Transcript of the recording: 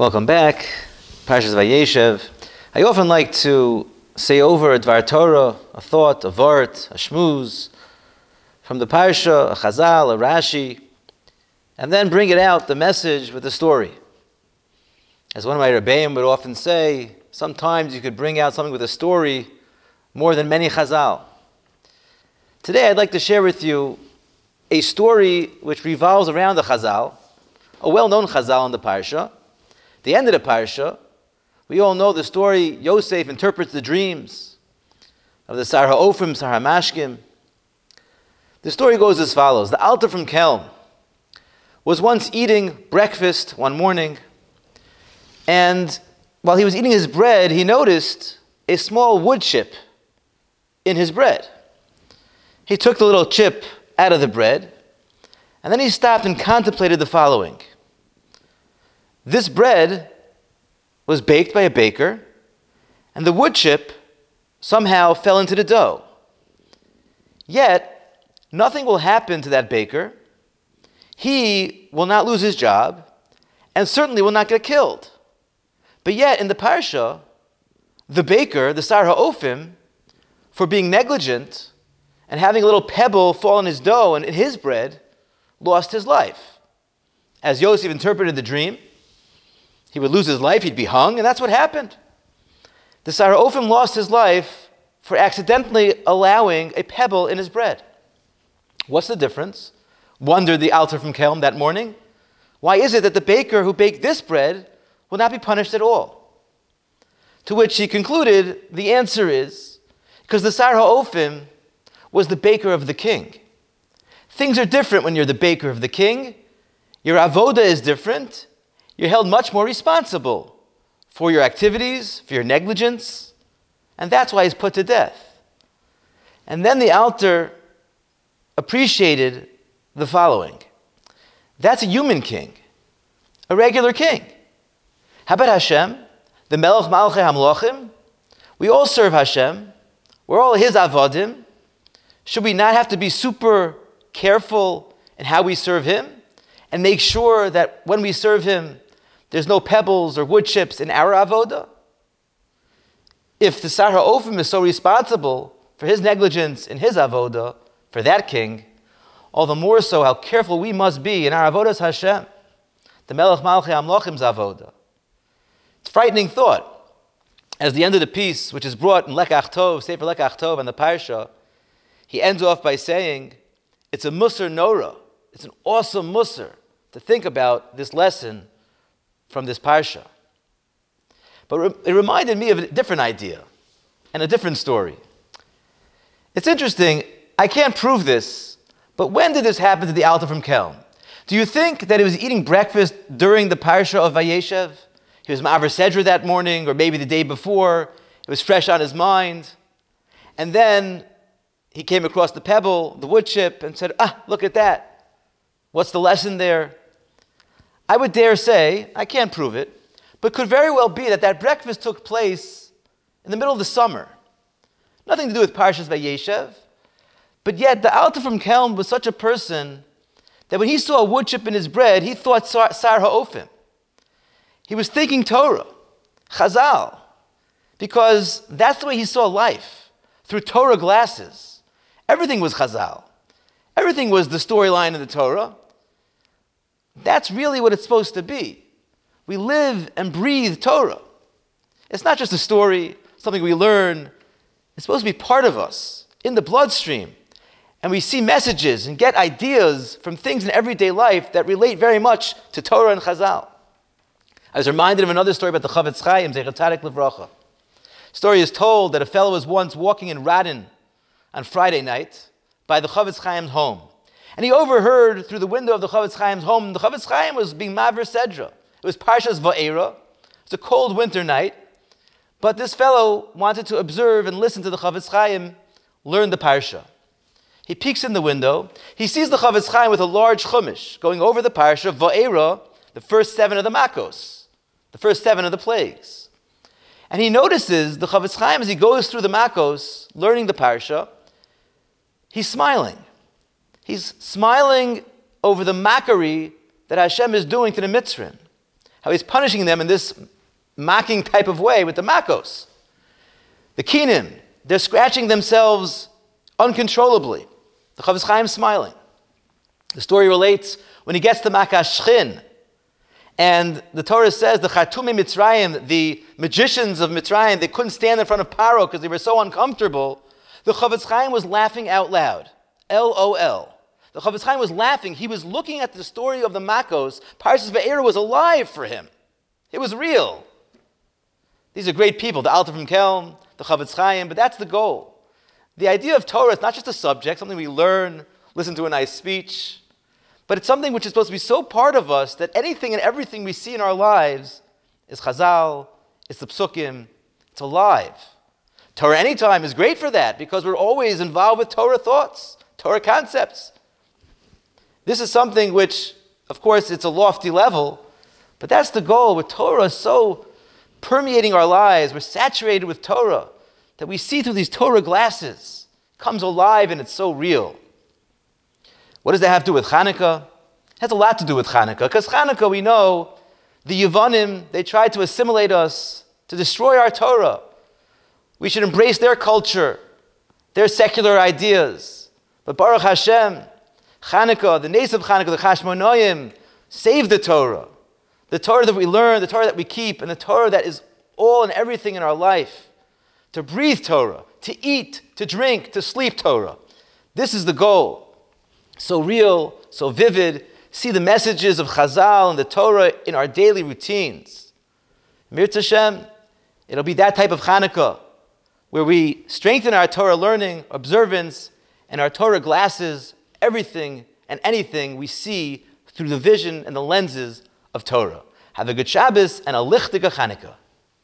Welcome back, Parshas Vayeshev. I often like to say over a Dvar Torah, a thought, a vart, a shmuz, from the Parsha, a Chazal, a Rashi, and then bring it out, the message with the story. As one of my Rebbeim would often say, sometimes you could bring out something with a story more than many Chazal. Today I'd like to share with you a story which revolves around the Chazal, a well-known Chazal in the Parsha, the end of the parsha, we all know the story. Yosef interprets the dreams of the Sar Ha'ofim, Sar Hamashkim. The story goes as follows: The Alter from Kelm was once eating breakfast one morning, and while he was eating his bread, he noticed a small wood chip in his bread. He took the little chip out of the bread, and then he stopped and contemplated the following. This bread was baked by a baker, and the wood chip somehow fell into the dough. Yet, nothing will happen to that baker. He will not lose his job, and certainly will not get killed. But yet, in the parsha, the baker, the Sar Ha'ofim, for being negligent and having a little pebble fall in his dough and in his bread, lost his life. As Yosef interpreted the dream, he would lose his life, he'd be hung, and that's what happened. The Sar Ha'ofim lost his life for accidentally allowing a pebble in his bread. What's the difference? Wondered the Alter from Kelm that morning. Why is it that the baker who baked this bread will not be punished at all? To which he concluded the answer is because the Sar Ha'ofim was the baker of the king. Things are different when you're the baker of the king. Your avoda is different, you're held much more responsible for your activities, for your negligence, and that's why he's put to death. And then the Alter appreciated the following that's a human king, a regular king. How about Hashem, the Melech Malchei Hamlochim? We all serve Hashem. We're all His avodim. Should we not have to be super careful in how we serve Him and make sure that when we serve Him, there's no pebbles or wood chips in our avoda? If the Sar Ha'ofim is so responsible for his negligence in his avoda, for that king, all the more so how careful we must be in our avodas Hashem, the Melech Malchei Amlochim's avoda. It's a frightening thought. As the end of the piece, which is brought in Lekach Tov, Sefer Lekach Tov and the Parsha, he ends off by saying, it's a Musar Nora. It's an awesome Musar to think about this lesson from this parsha. But it reminded me of a different idea and a different story. It's interesting, I can't prove this, but when did this happen to the Alter from Kelm? Do you think that he was eating breakfast during the parsha of Vayeshev? He was Ma'aver Sedra that morning, or maybe the day before. It was fresh on his mind. And then he came across the pebble, the wood chip, and said, Ah, look at that. What's the lesson there? I would dare say, I can't prove it, but could very well be that that breakfast took place in the middle of the summer. Nothing to do with Parshas Vayeshev, but yet the Alter from Kelm was such a person that when he saw a wood chip in his bread, he thought Sar, Ha'ofim. He was thinking Torah, Chazal, because that's the way he saw life, through Torah glasses. Everything was Chazal. Everything was the storyline of the Torah. That's really what it's supposed to be. We live and breathe Torah. It's not just a story, something we learn. It's supposed to be part of us, in the bloodstream. And we see messages and get ideas from things in everyday life that relate very much to Torah and Chazal. I was reminded of another story about the Chofetz Chaim, Zecher Tzaddik Livracha. Story is told that a fellow was once walking in Radin on Friday night by the Chofetz Chaim's home. And he overheard through the window of the Chofetz Chaim's home, the Chofetz Chaim was being Ma'aver Sedra. It was Parshas Va'era. It's a cold winter night. But this fellow wanted to observe and listen to the Chofetz Chaim learn the Parsha. He peeks in the window. He sees the Chofetz Chaim with a large chumash going over the Parsha, Va'era, the first seven of the Makos, the first seven of the plagues. And he notices the Chofetz Chaim as he goes through the Makos, learning the Parsha, he's smiling. He's smiling over the mockery that Hashem is doing to the Mitzrim. how he's punishing them in this mocking type of way with the makos. The kinim, they're scratching themselves uncontrollably. The Chofetz Chaim smiling. The story relates when he gets to Makas Shchin, and the Torah says the Chartumei Mitzrayim, the magicians of Mitzrayim, they couldn't stand in front of Paro because they were so uncomfortable. The Chofetz Chaim was laughing out loud. LOL. The Chofetz Chaim was laughing. He was looking at the story of the Makos. Parshas Ve'era was alive for him. It was real. These are great people, the Alter from Kelm, the Chofetz Chaim, but that's the goal. The idea of Torah is not just a subject, something we learn, listen to a nice speech, but it's something which is supposed to be so part of us that anything and everything we see in our lives is Chazal, it's the Psukim, it's alive. Torah anytime is great for that because we're always involved with Torah thoughts, Torah concepts. This is something which, of course, it's a lofty level, but that's the goal. With Torah so permeating our lives, we're saturated with Torah that we see through these Torah glasses. It comes alive and it's so real. What does that have to do with Hanukkah? It has a lot to do with Hanukkah, because Hanukkah, we know, the Yevanim, they tried to assimilate us, to destroy our Torah. We should embrace their culture, their secular ideas. But Baruch Hashem, Hanukkah, the names of Hanukkah, the Chashmonoim, save the Torah. The Torah that we learn, the Torah that we keep, and the Torah that is all and everything in our life. To breathe Torah, to eat, to drink, to sleep Torah. This is the goal so real, so vivid, see the messages of Chazal and the Torah in our daily routines. Mir Hashem, it'll be that type of Hanukkah where we strengthen our Torah learning, observance, and our Torah glasses, everything and anything we see through the vision and the lenses of Torah. Have a good Shabbos and a lichtige Hanukkah.